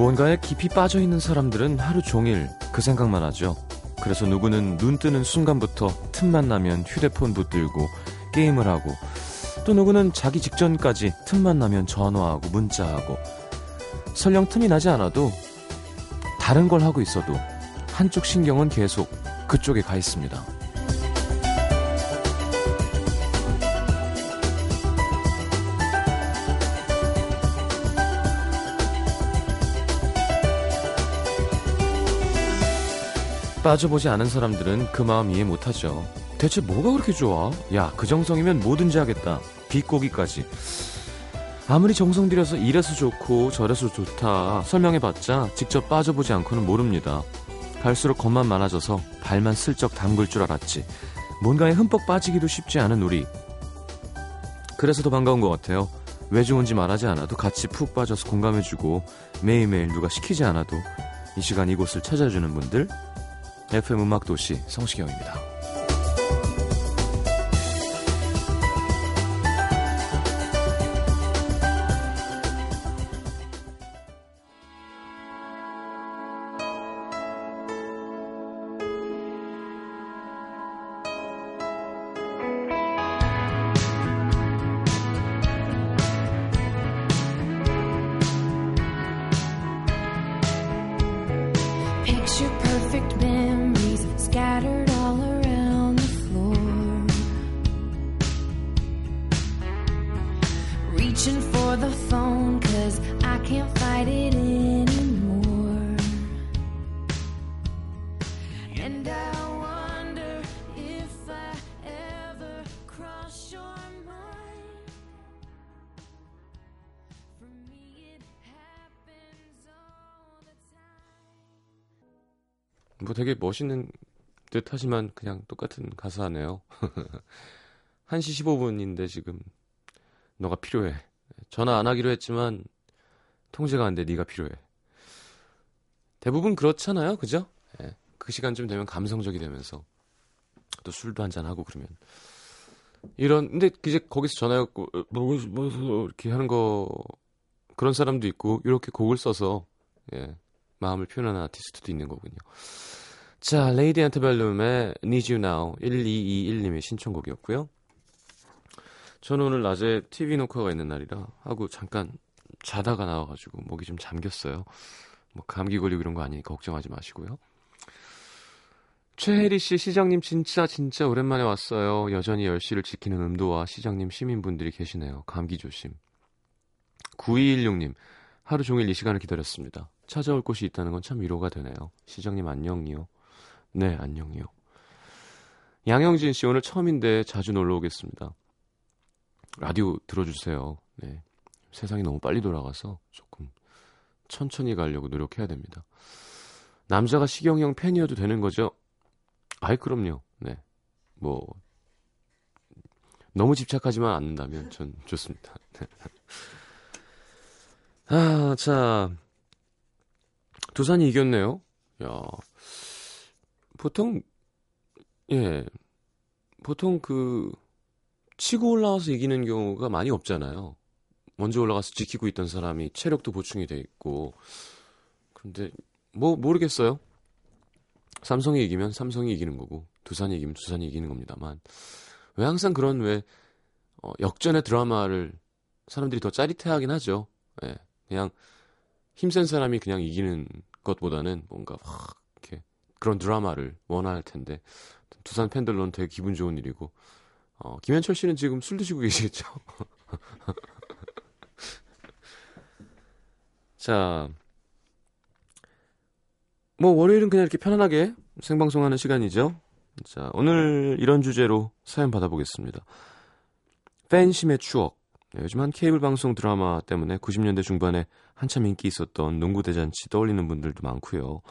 무언가에 깊이 빠져 있는 사람들은 하루 종일 그 생각만 하죠. 그래서 누구는 눈 뜨는 순간부터 틈만 나면 휴대폰 붙들고 게임을 하고 또 누구는 자기 직전까지 틈만 나면 전화하고 문자하고 설령 틈이 나지 않아도 다른 걸 하고 있어도 한쪽 신경은 계속 그쪽에 가 있습니다. 빠져보지 않은 사람들은 그 마음 이해 못하죠. 대체 뭐가 그렇게 좋아? 야, 그 정성이면 뭐든지 하겠다. 비꼬기까지. 아무리 정성 들여서 이래서 좋고 저래서 좋다 설명해봤자 직접 빠져보지 않고는 모릅니다. 갈수록 겁만 많아져서 발만 슬쩍 담글 줄 알았지. 뭔가에 흠뻑 빠지기도 쉽지 않은 우리. 그래서 더 반가운 것 같아요. 왜 좋은지 말하지 않아도 같이 푹 빠져서 공감해주고 매일매일 누가 시키지 않아도 이 시간 이곳을 찾아주는 분들 FM 음악 도시 성시경입니다. 뭐 되게 멋있는 듯 하지만 그냥 똑같은 가사네요. 1시 15분인데 지금 너가 필요해. 전화 안 하기로 했지만 통제가 안 돼. 네가 필요해. 대부분 그렇잖아요. 그죠? 예. 그 시간쯤 되면 감성적이 되면서 또 술도 한잔 하고 그러면 이런 근데 이제 거기서 전화했고 뭐, 뭐, 뭐 이렇게 하는 거 그런 사람도 있고 이렇게 곡을 써서 예. 마음을 표현하는 아티스트도 있는 거군요. 자, 레이디 안테벨룸의 Need You Now 1221님의 신청곡이었고요. 저는 오늘 낮에 TV 녹화가 있는 날이라 하고 잠깐 자다가 나와가지고 목이 좀 잠겼어요. 뭐 감기 걸리고 이런 거 아니니까 걱정하지 마시고요. 최혜리 씨, 시장님 진짜 진짜 오랜만에 왔어요. 여전히 10시를 지키는 음도와 시장님 시민분들이 계시네요. 감기 조심. 9216님, 하루 종일 이 시간을 기다렸습니다. 찾아올 곳이 있다는 건 참 위로가 되네요. 시장님 안녕이요. 네, 안녕이요. 양영진 씨 오늘 처음인데 자주 놀러 오겠습니다. 라디오 들어주세요. 네. 세상이 너무 빨리 돌아가서 조금 천천히 가려고 노력해야 됩니다. 남자가 시경이 형 팬이어도 되는 거죠? 아이, 그럼요. 네. 뭐, 너무 집착하지만 않는다면 전 좋습니다. 네. 아, 자. 두산이 이겼네요. 야. 보통, 예. 보통 그, 치고 올라와서 이기는 경우가 많이 없잖아요. 먼저 올라가서 지키고 있던 사람이 체력도 보충이 돼 있고. 그런데, 뭐, 모르겠어요. 삼성이 이기면 삼성이 이기는 거고, 두산이 이기면 두산이 이기는 겁니다만. 왜 항상 그런 왜, 어, 역전의 드라마를 사람들이 더 짜릿해 하긴 하죠. 예. 그냥 힘센 사람이 그냥 이기는 것보다는 뭔가 확 이렇게 그런 드라마를 원할 텐데 두산 팬들로는 되게 기분 좋은 일이고 어, 김현철 씨는 지금 술 드시고 계시겠죠? 자, 뭐 월요일은 그냥 이렇게 편안하게 생방송하는 시간이죠. 자, 오늘 이런 주제로 사연 받아보겠습니다. 팬심의 추억. 네, 요즘 한 케이블 방송 드라마 때문에 90년대 중반에 한참 인기 있었던 농구 대잔치 떠올리는 분들도 많고요.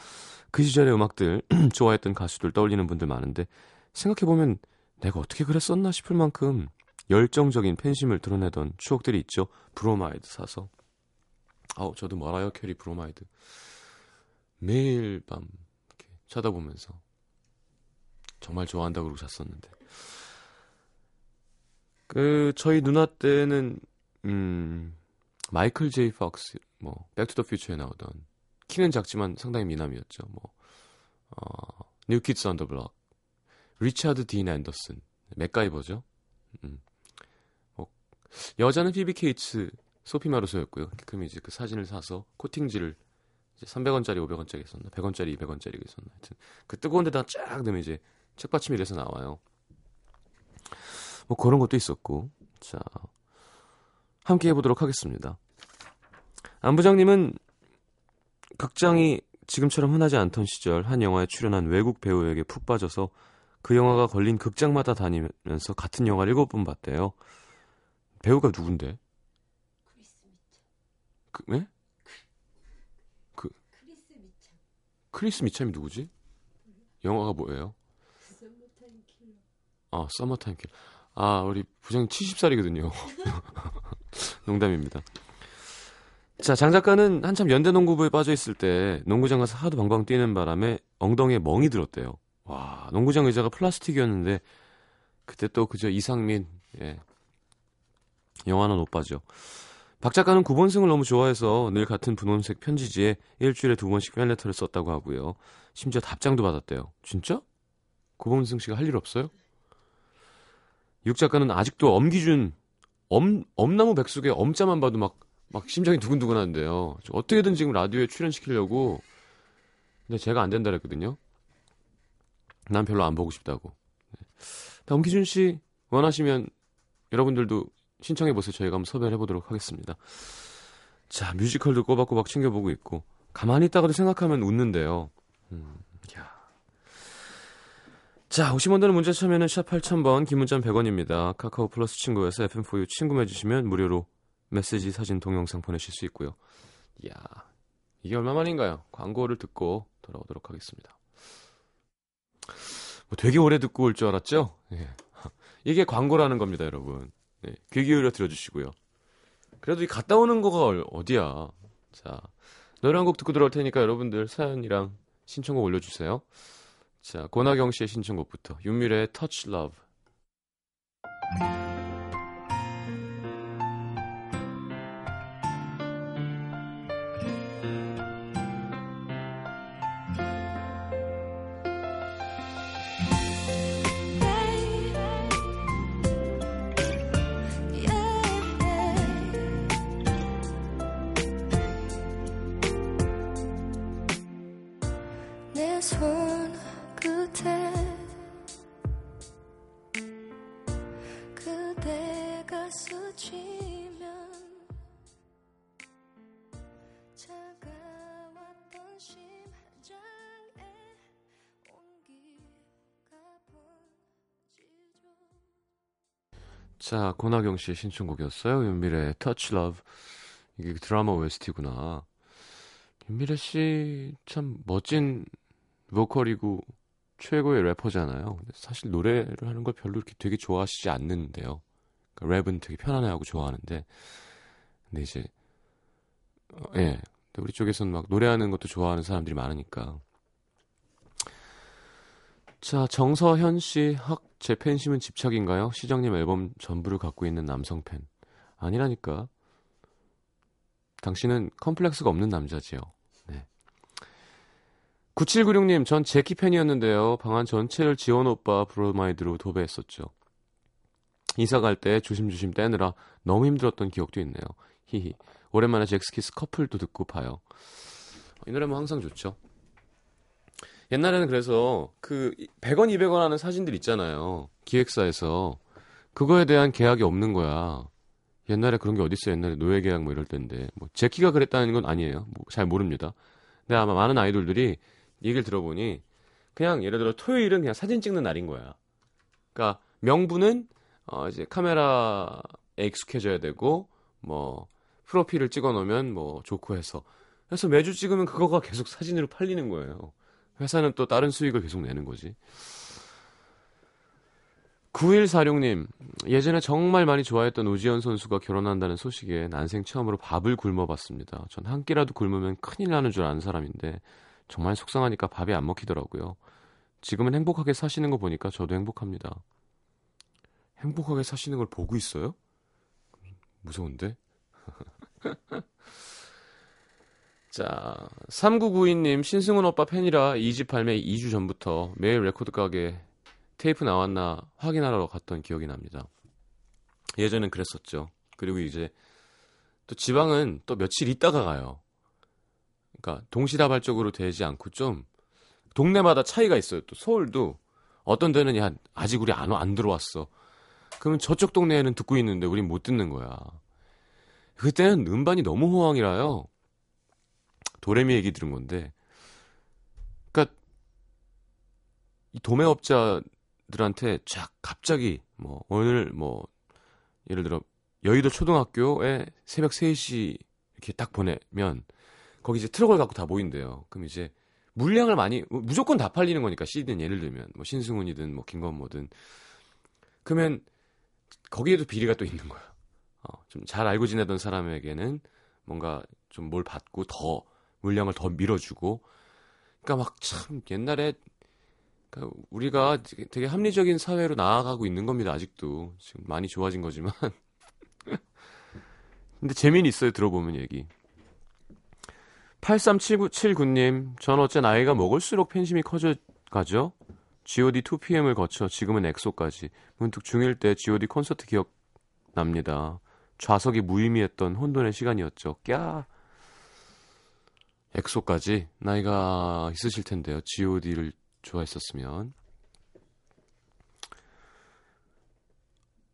그 시절의 음악들, 좋아했던 가수들 떠올리는 분들 많은데 생각해보면 내가 어떻게 그랬었나 싶을 만큼 열정적인 팬심을 드러내던 추억들이 있죠. 브로마이드 사서. 아우, 저도 머라이어 캐리 브로마이드. 매일 밤 이렇게 쳐다보면서 정말 좋아한다고 그러고 잤었는데. 그 저희 누나 때는 음 마이클 제이 폭스 뭐 Back to the Future에 나오던 키는 작지만 상당히 미남이었죠. 뭐 어, New Kids on the Block, 리차드 딘 앤더슨, 맥가이버죠. 음. 뭐 여자는 피비 케이츠, 소피 마루소였고요. 그럼 이제 그 사진을 사서 코팅지를 이제 300원짜리, 500원짜리 있었나, 100원짜리, 200원짜리 있었나, 하여튼 그 뜨거운 데다 쫙 넣으면 이제 책받침이 돼서 나와요. 뭐 그런 것도 있었고, 자 함께 해보도록 하겠습니다. 안 부장님은 극장이 지금처럼 흔하지 않던 시절 한 영화에 출연한 외국 배우에게 푹 빠져서 그 영화가 걸린 극장마다 다니면서 같은 영화를 일곱 번 봤대요. 배우가 누군데? 그, 네? 그 크리스 미첨이 누구지? 영화가 뭐예요? 아, Summertime Killer. 아, 우리 부장님 70살이거든요. 농담입니다. 자, 장 작가는 한참 연대 농구부에 빠져 있을 때 농구장 가서 하도 방방 뛰는 바람에 엉덩이에 멍이 들었대요. 와, 농구장 의자가 플라스틱이었는데 그때 또 그저 이상민 예. 영화는 오빠죠. 박 작가는 구본승을 너무 좋아해서 늘 같은 분홍색 편지지에 일주일에 두 번씩 팬레터를 썼다고 하고요. 심지어 답장도 받았대요. 진짜? 구본승 씨가 할 일 없어요? 육 작가는 아직도 엄기준 엄 엄나무 백숙에 엄자만 봐도 막 막 심장이 두근두근 하는데요. 어떻게든 지금 라디오에 출연시키려고 근데 제가 안 된다 그랬거든요. 난 별로 안 보고 싶다고. 네. 엄기준 씨 원하시면 여러분들도 신청해 보세요. 저희가 한번 섭외를 해보도록 하겠습니다. 자, 뮤지컬도 꼬박꼬박 챙겨보고 있고 가만히 있다가도 생각하면 웃는데요. 음, 야. 자, 50원 되는 문자 참여는 샵 8000번, 긴 문자는 100원입니다. 카카오 플러스 친구에서 FM4U 친구 해 주시면 무료로 메시지, 사진, 동영상 보내실 수 있고요. 이야, 이게 얼마만인가요? 광고를 듣고 돌아오도록 하겠습니다. 뭐 되게 오래 듣고 올 줄 알았죠? 예. 이게 광고라는 겁니다, 여러분. 네, 귀 기울여 들어주시고요. 그래도 이 갔다 오는 거가 어디야. 자, 노래 한 곡 듣고 들어올 테니까 여러분들 사연이랑 신청곡 올려주세요. 자, 고나경 씨의 신청곡부터 윤미래의 Touch Love. 자, 고나경 씨의 신청곡이었어요. 윤미래의 Touch Love. 이게 드라마 OST구나. 윤미래 씨 참 멋진 보컬이고 최고의 래퍼잖아요. 사실 노래를 하는 걸 별로 이렇게 되게 좋아하시지 않는데요. 그러니까 랩은 되게 편안해하고 좋아하는데, 근데 이제 어, 예, 우리 쪽에서는 막 노래하는 것도 좋아하는 사람들이 많으니까. 자, 정서현 씨, 학, 제 팬심은 집착인가요? 시장님 앨범 전부를 갖고 있는 남성 팬. 아니라니까. 당신은 컴플렉스가 없는 남자지요. 네. 9796님, 전 젝키 팬이었는데요. 방안 전체를 지원 오빠 브로마이드로 도배했었죠. 이사 갈 때 조심조심 떼느라 너무 힘들었던 기억도 있네요. 히히. 오랜만에 젝스키스 커플도 듣고파요. 이 노래는 항상 좋죠. 옛날에는 그래서 그 100원, 200원 하는 사진들 있잖아요. 기획사에서. 그거에 대한 계약이 없는 거야. 옛날에 그런 게 어딨어요. 옛날에 노예 계약 뭐 이럴 때인데. 뭐 제키가 그랬다는 건 아니에요. 뭐 잘 모릅니다. 근데 아마 많은 아이돌들이 얘기를 들어보니 그냥 예를 들어 토요일은 그냥 사진 찍는 날인 거야. 그러니까 명분은 어 이제 카메라에 익숙해져야 되고 뭐 프로필을 찍어 놓으면 뭐 좋고 해서 그래서 매주 찍으면 그거가 계속 사진으로 팔리는 거예요. 회사는 또 다른 수익을 계속 내는 거지. 9146님, 예전에 정말 많이 좋아했던 우지현 선수가 결혼한다는 소식에 난생 처음으로 밥을 굶어봤습니다. 전 한 끼라도 굶으면 큰일 나는 줄 아는 사람인데 정말 속상하니까 밥이 안 먹히더라고요. 지금은 행복하게 사시는 거 보니까 저도 행복합니다. 행복하게 사시는 걸 보고 있어요? 무서운데? 자, 3992님, 신승훈 오빠 팬이라 2집 발매 2주 전부터 매일 레코드 가게 테이프 나왔나 확인하러 갔던 기억이 납니다. 예전엔 그랬었죠. 그리고 이제 또 지방은 또 며칠 있다가 가요. 그러니까 동시다발적으로 되지 않고 좀 동네마다 차이가 있어요. 또 서울도 어떤 데는 야 아직 우리 안, 안 들어왔어. 그러면 저쪽 동네에는 듣고 있는데 우린 못 듣는 거야. 그때는 음반이 너무 호황이라요. 도레미 얘기 들은 건데. 그러니까 이 도매업자들한테 쫙 갑자기 뭐 오늘 뭐 예를 들어 여의도 초등학교에 새벽 3시 이렇게 딱 보내면 거기 이제 트럭을 갖고 다 모인대요. 그럼 이제 물량을 많이 무조건 다 팔리는 거니까 CD는 예를 들면 뭐 신승훈이든 뭐 김건모든 그러면 거기에도 비리가 또 있는 거야. 어, 좀 잘 알고 지내던 사람에게는 뭔가 좀 뭘 받고 더 물량을 더 밀어주고 그러니까 막 참 옛날에 그러니까 우리가 되게 합리적인 사회로 나아가고 있는 겁니다. 아직도 지금 많이 좋아진 거지만 근데 재미는 있어요. 들어보면 얘기. 837979님, 전 어째 나이가 먹을수록 팬심이 커져가죠? GOD 2PM을 거쳐 지금은 엑소까지. 문득 중1 때 GOD 콘서트 기억납니다. 좌석이 무의미했던 혼돈의 시간이었죠. 꺄. 엑소까지 나이가 있으실 텐데요. GOD를 좋아했었으면.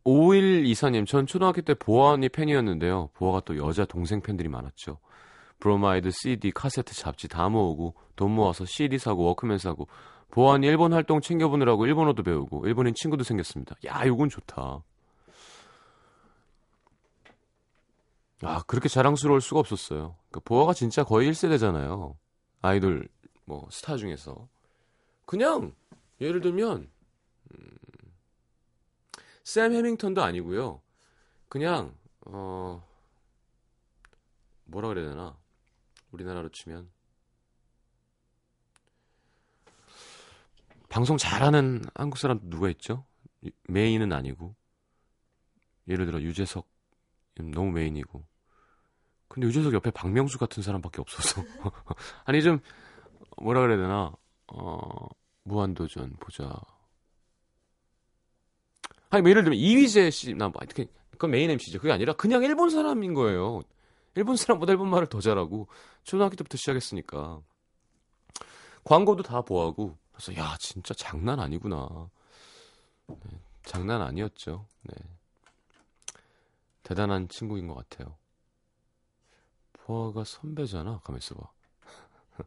5124님, 전 초등학교 때 보아 언니 팬이었는데요. 보아가 또 여자 동생 팬들이 많았죠. 브로마이드, CD, 카세트, 잡지 다 모으고 돈 모아서 CD 사고 워크맨 사고 보아 언니 일본 활동 챙겨보느라고 일본어도 배우고 일본인 친구도 생겼습니다. 야, 요건 좋다. 아, 그렇게 자랑스러울 수가 없었어요. 그러니까 보아가 진짜 거의 1세대잖아요. 아이돌 뭐 스타 중에서. 그냥 예를 들면 음, 샘 해밍턴도 아니고요. 그냥 어 뭐라 그래야 되나? 우리나라로 치면 방송 잘하는 한국 사람 누가 있죠? 메인은 아니고 예를 들어 유재석 너무 메인이고 근데 유재석 옆에 박명수 같은 사람밖에 없어서. 아니 좀 뭐라 그래야 되나? 어 무한도전 보자. 아니 뭐 예를 들면 이휘재 씨나 뭐 어떻게 그건 메인 MC죠. 그게 아니라 그냥 일본 사람인 거예요. 일본 사람보다 일본 말을 더 잘하고 초등학교 때부터 시작했으니까. 광고도 다 보하고 그래서 야 진짜 장난 아니구나. 네, 장난 아니었죠. 네. 대단한 친구인 것 같아요 보아가 선배잖아 가만 있어 봐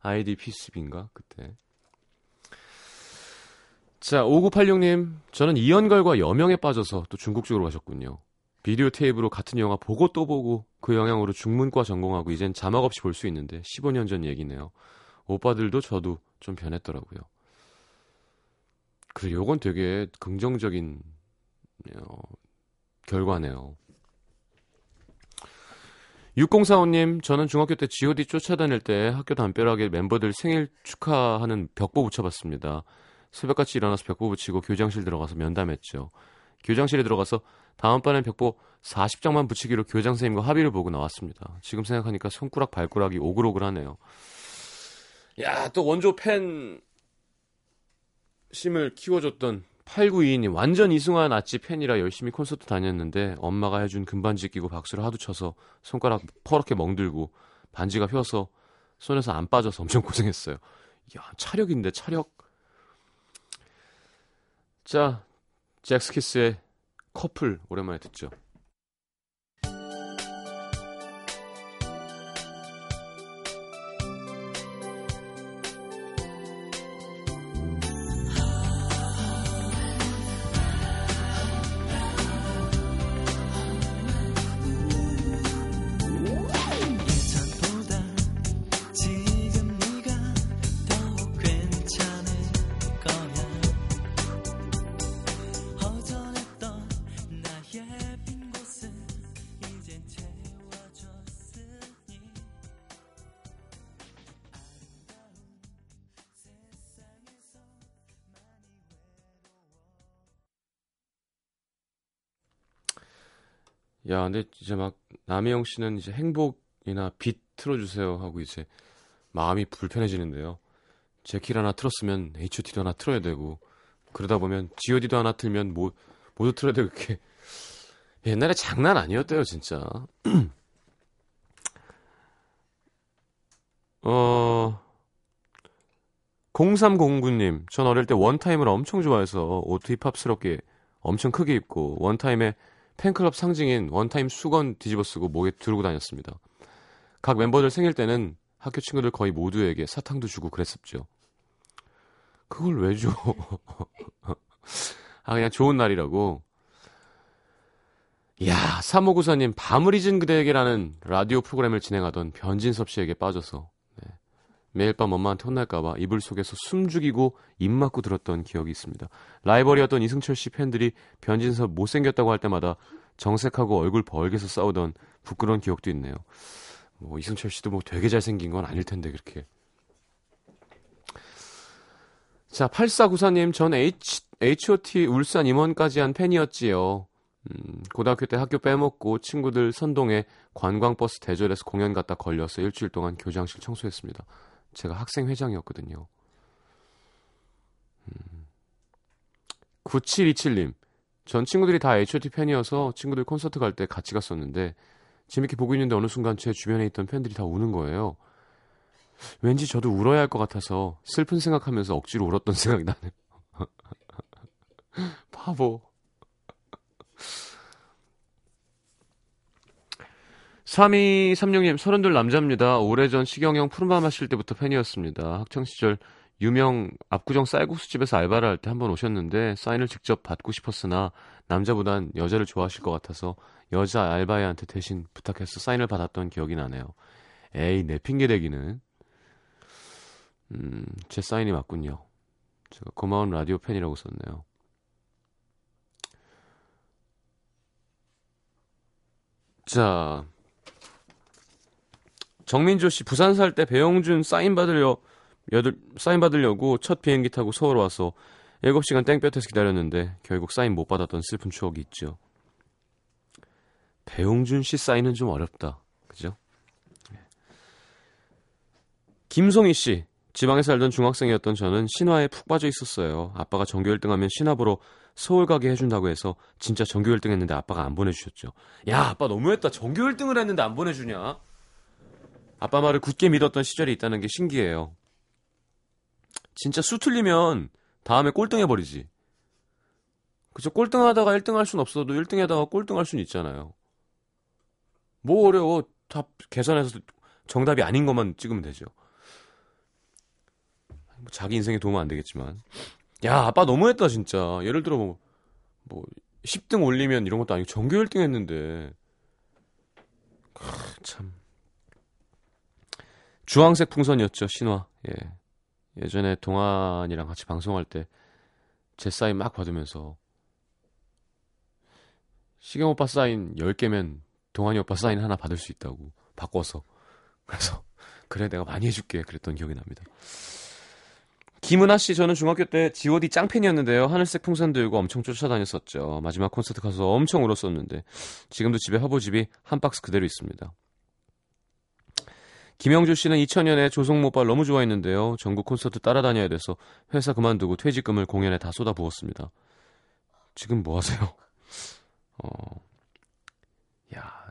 아이디 피스빈가 그때 자 5986님 저는 이연걸과 여명에 빠져서 또 중국 쪽으로 가셨군요 비디오 테이프로 같은 영화 보고 또 보고 그 영향으로 중문과 전공하고 이젠 자막 없이 볼 수 있는데 15년 전 얘기네요. 오빠들도 저도 좀 변했더라고요. 그래, 요건 되게 긍정적인 어, 결과네요. 6045님, 저는 중학교 때 GOD 쫓아다닐 때 학교 담벼락에 멤버들 생일 축하하는 벽보 붙여봤습니다. 새벽같이 일어나서 벽보 붙이고 교장실 들어가서 면담했죠. 교장실에 들어가서 다음번엔 벽보 40장만 붙이기로 교장 선생님과 합의를 보고 나왔습니다. 지금 생각하니까 손가락 발가락이 오글오글하네요. 야, 또 원조 팬 심을 키워줬던 8922님 완전 이승환 아찌 팬이라 열심히 콘서트 다녔는데 엄마가 해준 금반지 끼고 박수를 하도 쳐서 손가락 퍼렇게 멍들고 반지가 휘어서 손에서 안 빠져서 엄청 고생했어요. 야 차력인데 차력. 자 잭스키스의 커플 오랜만에 듣죠. 야, 근데 이제 막 남혜영 씨는 이제 행복이나 빛 틀어주세요 하고 이제 마음이 불편해지는데요. 제킬 하나 틀었으면 H.O.T도 하나 틀어야 되고 그러다 보면 G.O.D도 하나 틀면 모, 모두 틀어야 되고 이렇게 옛날에 장난 아니었대요 진짜. 어 0309님 전 어릴 때 원타임을 엄청 좋아해서 옷 힙합스럽게 엄청 크게 입고 원타임에 팬클럽 상징인 원타임 수건 뒤집어 쓰고 목에 두르고 다녔습니다. 각 멤버들 생일 때는 학교 친구들 거의 모두에게 사탕도 주고 그랬었죠. 그걸 왜 줘? 아, 그냥 좋은 날이라고. 이야, 3594님, 밤을 잊은 그대에게라는 라디오 프로그램을 진행하던 변진섭 씨에게 빠져서, 네. 매일 밤 엄마한테 혼날까봐 이불 속에서 숨 죽이고 입 막고 들었던 기억이 있습니다. 라이벌이었던 이승철 씨 팬들이 변진섭 못생겼다고 할 때마다 정색하고 얼굴 벌게서 싸우던 부끄러운 기억도 있네요. 뭐 이승철 씨도 뭐 되게 잘생긴 건 아닐 텐데 그렇게. 자, 8494님, 전 H, H.O.T. 울산 임원까지 한 팬이었지요. 음, 고등학교 때 학교 빼먹고 친구들 선동에 관광버스 대절해서 공연 갔다 걸려서 일주일 동안 교장실 청소했습니다. 제가 학생회장이었거든요. 음, 9727님, 전 친구들이 다 H.O.T. 팬이어서 친구들 콘서트 갈 때 같이 갔었는데 재밌게 보고 있는데 어느 순간 제 주변에 있던 팬들이 다 우는 거예요. 왠지 저도 울어야 할 것 같아서 슬픈 생각하면서 억지로 울었던 생각이 나네요. 바보. 3236님, 서른둘 남자입니다. 오래전 시경영 푸른밤 하실 때부터 팬이었습니다. 학창시절 유명 압구정 쌀국수집에서 알바를 할 때 한 번 오셨는데 사인을 직접 받고 싶었으나 남자보단 여자를 좋아하실 것 같아서 여자 알바애한테 대신 부탁해서 사인을 받았던 기억이 나네요. 에이, 내 핑계대기는. 음, 제 사인이 맞군요. 제가 고마운 라디오 팬이라고 썼네요. 자, 정민조 씨 부산 살 때 배영준 사인 받으려 여덟 사인 받으려고 첫 비행기 타고 서울 와서 7시간 땡볕에서 기다렸는데 결국 사인 못 받았던 슬픈 추억이 있죠. 배용준 씨 사인은 좀 어렵다. 그죠? 김송희 씨. 지방에 살던 중학생이었던 저는 신화에 푹 빠져 있었어요. 아빠가 전교 1등 하면 신화 보러 서울 가게 해준다고 해서 진짜 전교 1등 했는데 아빠가 안 보내주셨죠. 야, 아빠 너무했다. 전교 1등을 했는데 안 보내주냐? 아빠 말을 굳게 믿었던 시절이 있다는 게 신기해요. 진짜 수 틀리면 다음에 꼴등 해버리지. 그죠? 꼴등 하다가 1등 할 순 없어도 1등 하다가 꼴등 할 수는 있잖아요. 뭐 어려워. 다 계산해서 정답이 아닌 것만 찍으면 되죠. 뭐 자기 인생에 도움은 안 되겠지만. 야, 아빠 너무했다, 진짜. 예를 들어, 뭐, 뭐 10등 올리면 이런 것도 아니고 전교 1등 했는데. 크, 참. 주황색 풍선이었죠, 신화. 예. 예전에 동안이랑 같이 방송할 때 제 사인 막 받으면서 시경 오빠 사인 10개면 동환이 오빠 사인 하나 받을 수 있다고 바꿔서 그래서 그래 내가 많이 해줄게 그랬던 기억이 납니다. 김은아 씨 저는 중학교 때 G.O.D 짱팬이었는데요. 하늘색 풍선 들고 엄청 쫓아다녔었죠. 마지막 콘서트 가서 엄청 울었었는데 지금도 집에 화보집이 한 박스 그대로 있습니다. 김영주 씨는 2000년에 조성모 오빠를 너무 좋아했는데요. 전국 콘서트 따라다녀야 돼서 회사 그만두고 퇴직금을 공연에 다 쏟아부었습니다. 지금 뭐 하세요? 어, 야,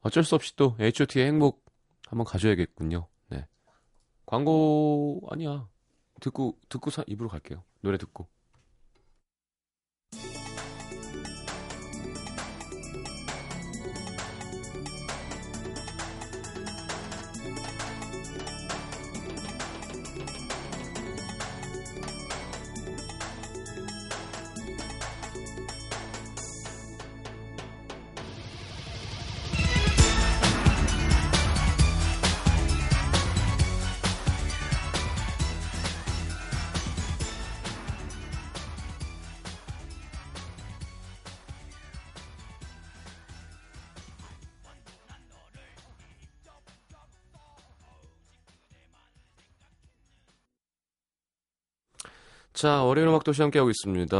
어쩔 수 없이 또 H.O.T의 행복 한번 가져야겠군요. 네. 광고 아니야. 듣고 듣고 사, 입으로 갈게요. 노래 듣고. 자, 월요일 음악 도시 함께하고 있습니다.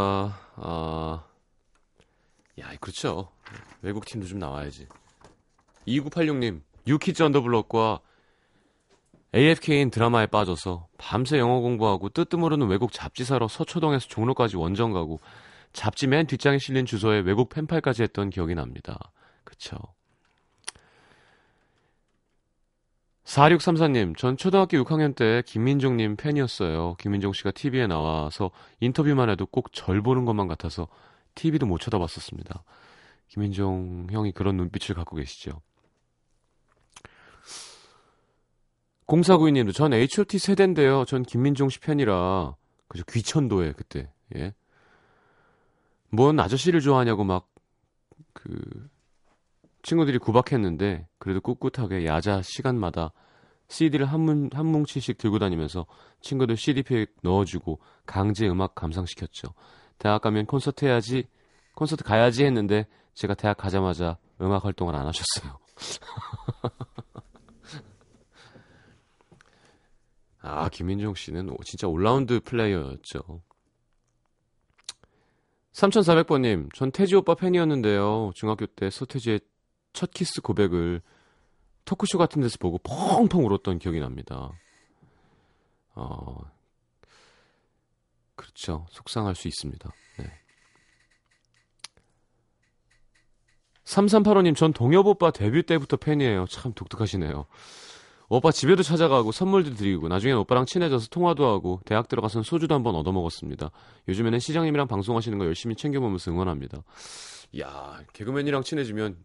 아, 야, 그렇죠. 외국 팀도 좀 나와야지. 2986님, 뉴키즈 언더블럭과 AFK인 드라마에 빠져서 밤새 영어 공부하고 뜻도 모르는 외국 잡지 사러 서초동에서 종로까지 원정 가고 잡지 맨 뒷장에 실린 주소에 외국 펜팔까지 했던 기억이 납니다. 그쵸. 4634님, 전 초등학교 6학년 때 김민종님 팬이었어요. 김민종 씨가 TV에 나와서 인터뷰만 해도 꼭 절 보는 것만 같아서 TV도 못 쳐다봤었습니다. 김민종 형이 그런 눈빛을 갖고 계시죠. 0492님도 전 H.O.T 세대인데요. 전 김민종 씨 팬이라 그죠 귀천도에 그때 예. 뭔 아저씨를 좋아하냐고 막 그 친구들이 구박했는데 그래도 꿋꿋하게 야자 시간마다 CD를 한, 문, 한 뭉치씩 들고 다니면서 친구들 CDP에 넣어주고 강제 음악 감상시켰죠. 대학 가면 콘서트 해야지 콘서트 가야지 했는데 제가 대학 가자마자 음악 활동을 안 하셨어요. 아, 김민종 씨는 진짜 all-round player였죠. 3400번님, 전 태지 오빠 팬이었는데요. 중학교 때 서태지의 첫 키스 고백을 토크쇼 같은 데서 보고 펑펑 울었던 기억이 납니다. 어, 그렇죠. 속상할 수 있습니다. 네. 3385님, 전 동엽 오빠 데뷔 때부터 팬이에요. 참 독특하시네요. 오빠 집에도 찾아가고 선물도 드리고 나중엔 오빠랑 친해져서 통화도 하고 대학 들어가서는 소주도 한번 얻어먹었습니다. 요즘에는 시장님이랑 방송하시는 거 열심히 챙겨보면서 응원합니다. 야 개그맨이랑 친해지면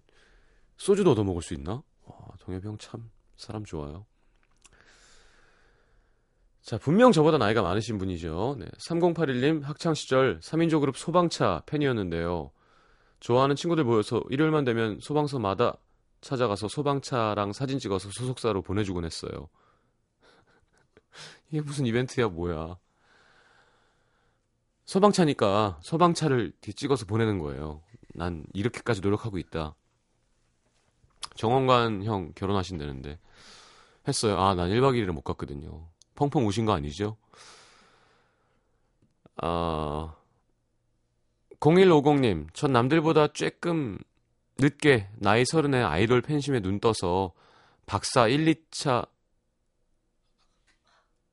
소주도 얻어 먹을 수 있나? 와, 동엽이 형 참 사람 좋아요. 자, 분명 저보다 나이가 많으신 분이죠. 네, 3081님 학창 시절 3인조 그룹 소방차 팬이었는데요. 좋아하는 친구들 모여서 일요일만 되면 소방서마다 찾아가서 소방차랑 사진 찍어서 소속사로 보내주곤 했어요. 이게 무슨 이벤트야 뭐야. 소방차니까 소방차를 찍어서 보내는 거예요. 난 이렇게까지 노력하고 있다. 정원관 형 결혼하신다는데 했어요. 아, 난 1박 2일을 못 갔거든요. 펑펑 우신 거 아니죠? 아, 0150님, 전 남들보다 쬐끔 늦게 나이 서른에 아이돌 팬심에 눈 떠서 박사 1, 2차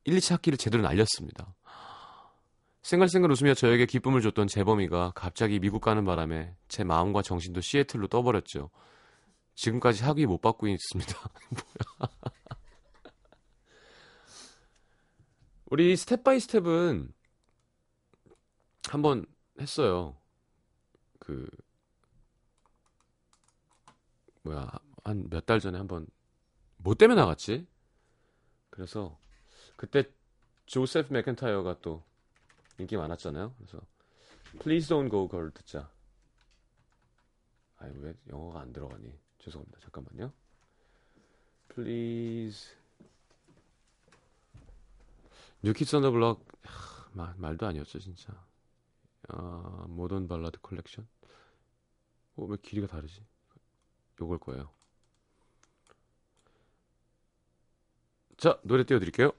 1, 2차 학기를 제대로 날렸습니다. 생글생글 웃으며 저에게 기쁨을 줬던 재범이가 갑자기 미국 가는 바람에 제 마음과 정신도 시애틀로 떠버렸죠. 지금까지 학위 못 받고 있습니다. 우리 Step by Step은 한번 했어요. 그 뭐야 한 몇 달 전에 한번 뭐 때문에 나갔지? 그래서 그때 조셉 맥킨타이어가 또 인기 많았잖아요. 그래서 Please Don't Go Girl 듣자. 아이 왜 영어가 안 들어가니? 죄송합니다. 잠깐만요. Please New Kids on the Block 말도 아니었죠 진짜. 아, 모던 발라드 컬렉션. 어, 왜 길이가 다르지? 요걸 거예요. 자, 노래 띄워드릴게요.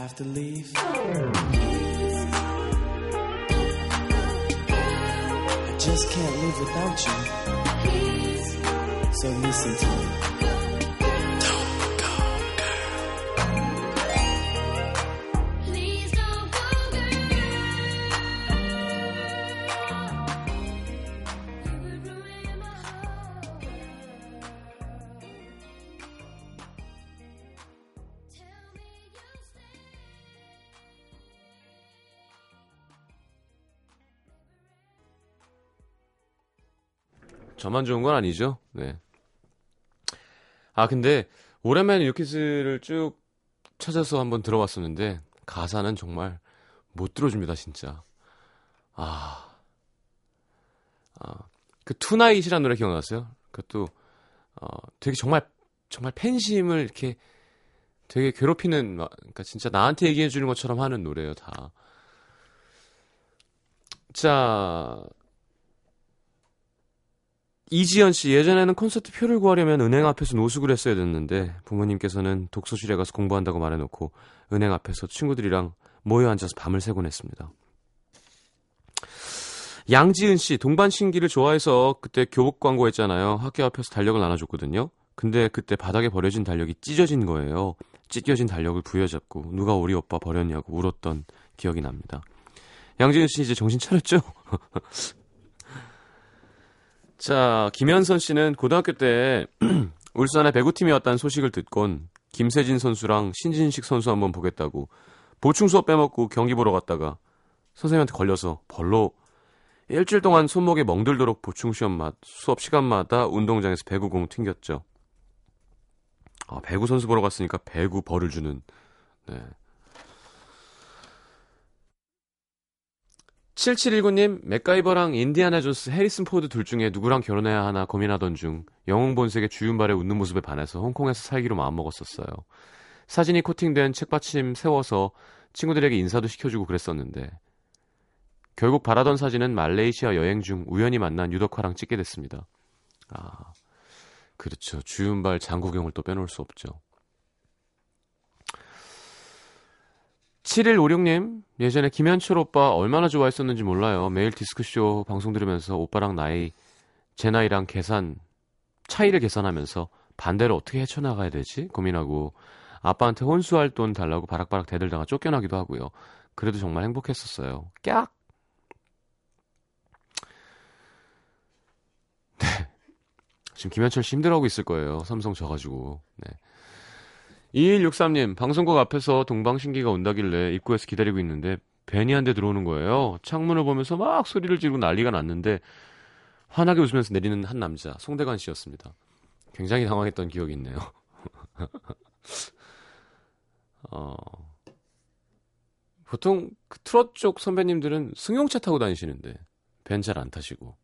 Have to leave? I just can't live without you. So listen to me. 저만 좋은 건 아니죠. 네. 아, 근데 오랜만에 New Kids를 쭉 찾아서 한번 들어봤었는데 가사는 정말 못 들어줍니다, 진짜. 아. 아. 그 Tonight이라는 노래 기억나세요? 그것도 어, 되게 정말 정말 팬심을 이렇게 되게 괴롭히는 막, 그러니까 진짜 나한테 얘기해 주는 것처럼 하는 노래예요, 다. 자, 이지연 씨 예전에는 콘서트 표를 구하려면 은행 앞에서 노숙을 했어야 됐는데 부모님께서는 독서실에 가서 공부한다고 말해놓고 은행 앞에서 친구들이랑 모여 앉아서 밤을 새곤 했습니다. 양지은 씨 동반 신기를 좋아해서 그때 교복 광고 했잖아요. 학교 앞에서 달력을 나눠줬거든요. 근데 그때 바닥에 버려진 달력이 찢어진 거예요. 찢겨진 달력을 부여잡고 누가 우리 오빠 버렸냐고 울었던 기억이 납니다. 양지은 씨 이제 정신 차렸죠? 자, 김현선 씨는 고등학교 때 울산의 배구팀이 왔다는 소식을 듣곤 김세진 선수랑 신진식 선수 한번 보겠다고 보충 수업 빼먹고 경기 보러 갔다가 선생님한테 걸려서 벌로 일주일 동안 손목에 멍들도록 보충 시험 맛 수업 시간마다 운동장에서 배구공 튕겼죠. 아, 배구 선수 보러 갔으니까 배구 벌을 주는. 네. 7719님, 맥가이버랑 인디아나 존스, 해리슨 포드 둘 중에 누구랑 결혼해야 하나 고민하던 중 영웅 본색의 주윤발의 웃는 모습에 반해서 홍콩에서 살기로 마음먹었었어요. 사진이 코팅된 책받침 세워서 친구들에게 인사도 시켜주고 그랬었는데 결국 바라던 사진은 말레이시아 여행 중 우연히 만난 유덕화랑 찍게 됐습니다. 아, 그렇죠. 주윤발 장국영을 또 빼놓을 수 없죠. 7156님, 예전에 김현철 오빠 얼마나 좋아했었는지 몰라요. 매일 디스크쇼 방송 들으면서 오빠랑 나이, 제 나이랑 계산, 차이를 계산하면서 반대로 어떻게 헤쳐나가야 되지? 고민하고 아빠한테 혼수할 돈 달라고 바락바락 대들다가 쫓겨나기도 하고요. 그래도 정말 행복했었어요. 깍! 네. 지금 김현철 씨 힘들어하고 있을 거예요. 삼성 져가지고. 네. 2163님, 방송국 앞에서 동방신기가 온다길래 입구에서 기다리고 있는데 벤이 한 대 들어오는 거예요. 창문을 보면서 막 소리를 지르고 난리가 났는데 환하게 웃으면서 내리는 한 남자, 송대관 씨였습니다. 굉장히 당황했던 기억이 있네요. 어, 보통 그 트롯 쪽 선배님들은 승용차 타고 다니시는데 벤 잘 안 타시고.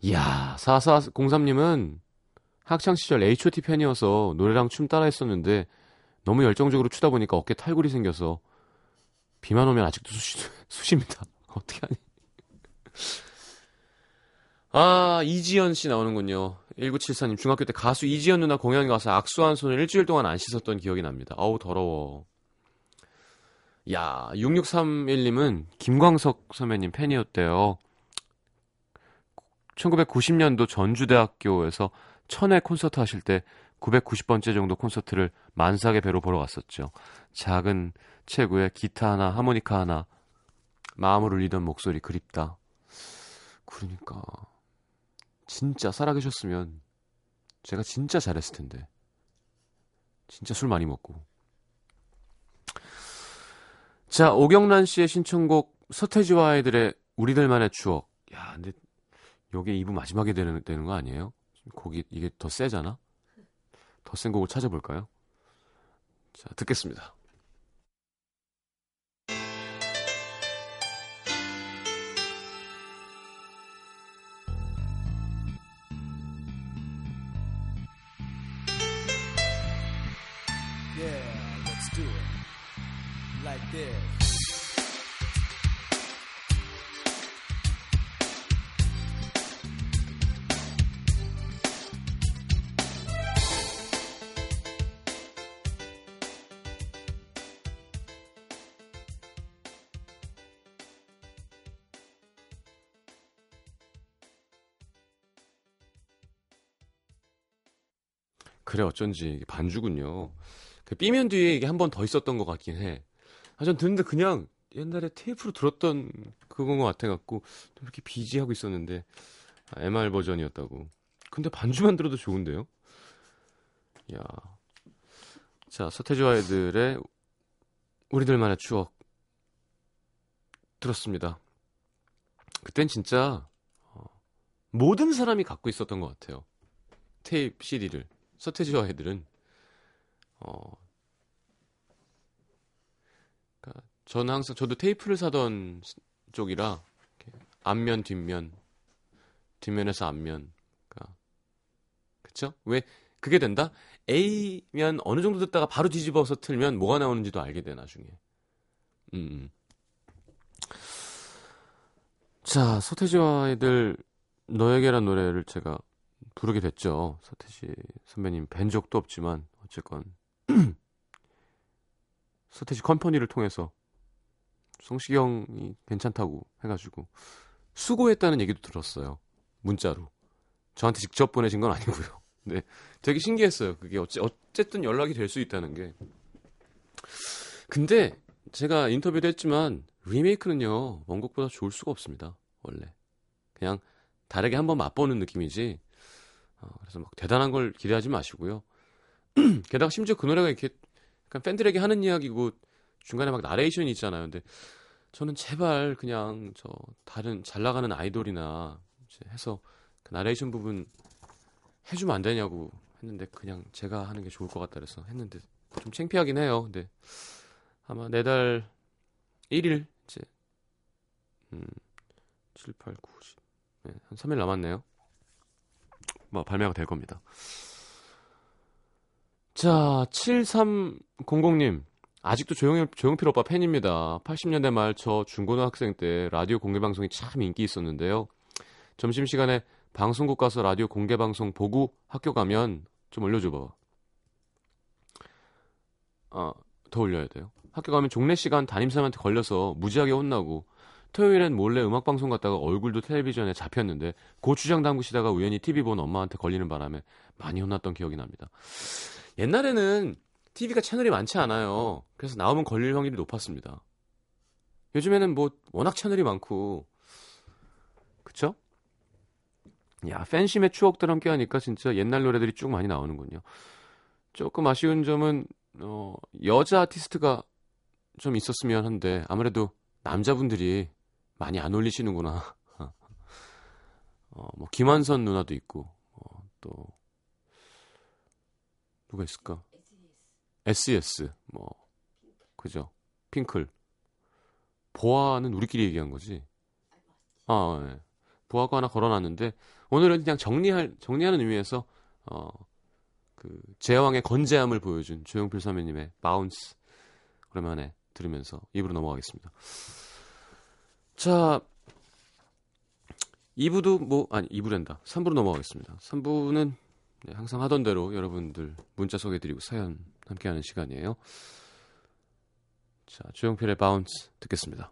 이야, 4403님은 학창시절 H.O.T 팬이어서 노래랑 춤 따라 했었는데 너무 열정적으로 추다 보니까 어깨 탈골이 생겨서 비만 오면 아직도 수시, 수십니다. 어떻게 하니? 아, 이지연 씨 나오는군요. 1974님, 중학교 때 가수 이지연 누나 공연 가서 악수한 손을 일주일 동안 안 씻었던 기억이 납니다. 어우, 더러워. 야, 6631님은 김광석 선배님 팬이었대요. 1990년도 전주대학교에서 천회 콘서트 하실 때 990번째 정도 콘서트를 만삭의 배로 보러 갔었죠. 작은 체구에 기타 하나, 하모니카 하나, 마음을 울리던 목소리 그립다. 그러니까 진짜 살아계셨으면 제가 진짜 잘했을 텐데. 진짜 술 많이 먹고. 자, 오경란 씨의 신청곡 서태지와 아이들의 우리들만의 추억. 야, 근데 요게 2부 마지막에 되는, 되는 거 아니에요? 곡이 이게 더 세잖아? 더 센 곡을 찾아볼까요? 자, 듣겠습니다. 그래 어쩐지 반주군요. 그 B면 뒤에 이게 한 번 더 있었던 것 같긴 해. 아, 전 듣는데 그냥 옛날에 테이프로 들었던 그건 것 같아갖고 좀 이렇게 비지하고 있었는데 아, MR 버전이었다고. 근데 반주만 들어도 좋은데요? 야, 자 서태지와 아이들의 우리들만의 추억 들었습니다. 그땐 진짜 어, 모든 사람이 갖고 있었던 것 같아요. 테이프 CD를. 서태지와 애들은 어 그러니까 저는 항상 저도 테이프를 사던 쪽이라 앞면 뒷면 뒷면에서 앞면 그러니까 그쵸? 왜 그게 된다? A면 어느 정도 듣다가 바로 뒤집어서 틀면 뭐가 나오는지도 알게 돼 나중에. 음. 음. 자, 서태지와 아이들 너에게란 노래를 제가 부르게 됐죠. 서태지 선배님 뵌 적도 없지만 어쨌건 서태지 컴퍼니를 통해서 성시경이 괜찮다고 해가지고 수고했다는 얘기도 들었어요. 문자로. 저한테 직접 보내신 건 아니고요. 네, 되게 신기했어요. 그게 어째, 어쨌든 연락이 될 수 있다는 게. 근데 제가 인터뷰도 했지만 리메이크는요 원곡보다 좋을 수가 없습니다. 원래 그냥 다르게 한번 맛보는 느낌이지. 어, 그래서 막 대단한 걸 기대하지 마시고요. 게다가 심지어 그 노래가 이렇게 약간 팬들에게 하는 이야기고 중간에 막 나레이션이 있잖아요. 근데 저는 제발 그냥 저 다른 잘 나가는 아이돌이나 해서 그 나레이션 부분 해주면 안 되냐고 했는데 그냥 제가 하는 게 좋을 것 같다 그래서 했는데 좀 창피하긴 해요. 근데 아마 내달 1일 이제 음 7, 8, 9, 10. 네, 한 3일 남았네요. 뭐 발매가 될 겁니다. 자, 7300님. 아직도 조용, 조용필 오빠 팬입니다. 80년대 말 저 중고등학생 때 라디오 공개방송이 참 인기 있었는데요. 점심시간에 방송국 가서 라디오 공개방송 보고 학교 가면 좀 올려줘봐. 아, 더 올려야 돼요. 학교 가면 종례 시간 담임쌤한테 걸려서 무지하게 혼나고 토요일엔 몰래 음악방송 갔다가 얼굴도 텔레비전에 잡혔는데 고추장 담그시다가 우연히 TV 본 엄마한테 걸리는 바람에 많이 혼났던 기억이 납니다. 옛날에는 TV가 채널이 많지 않아요. 그래서 나오면 걸릴 확률이 높았습니다. 요즘에는 뭐 워낙 채널이 많고 그쵸? 야 팬심의 추억들 함께 하니까 진짜 옛날 노래들이 쭉 많이 나오는군요. 조금 아쉬운 점은 어, 여자 아티스트가 좀 있었으면 한데 아무래도 남자분들이 많이 안 올리시는구나. 어, 뭐 김한선 누나도 있고 어, 또 누가 있을까? SES 뭐 그죠? 핑클 보아는 우리끼리 얘기한 거지. 아, 네. 보아가 하나 걸어놨는데 오늘은 그냥 정리할 정리하는 의미에서 어, 그 제왕의 건재함을 보여준 조용필 선배님의 바운스 오랜만에 들으면서 입으로 넘어가겠습니다. 자, 2부도 뭐 아니 2부랜다. 3부로 넘어가겠습니다. 3부는 네, 항상 하던 대로 여러분들 문자 소개드리고 사연 함께하는 시간이에요. 자, 조용필의 바운스 듣겠습니다.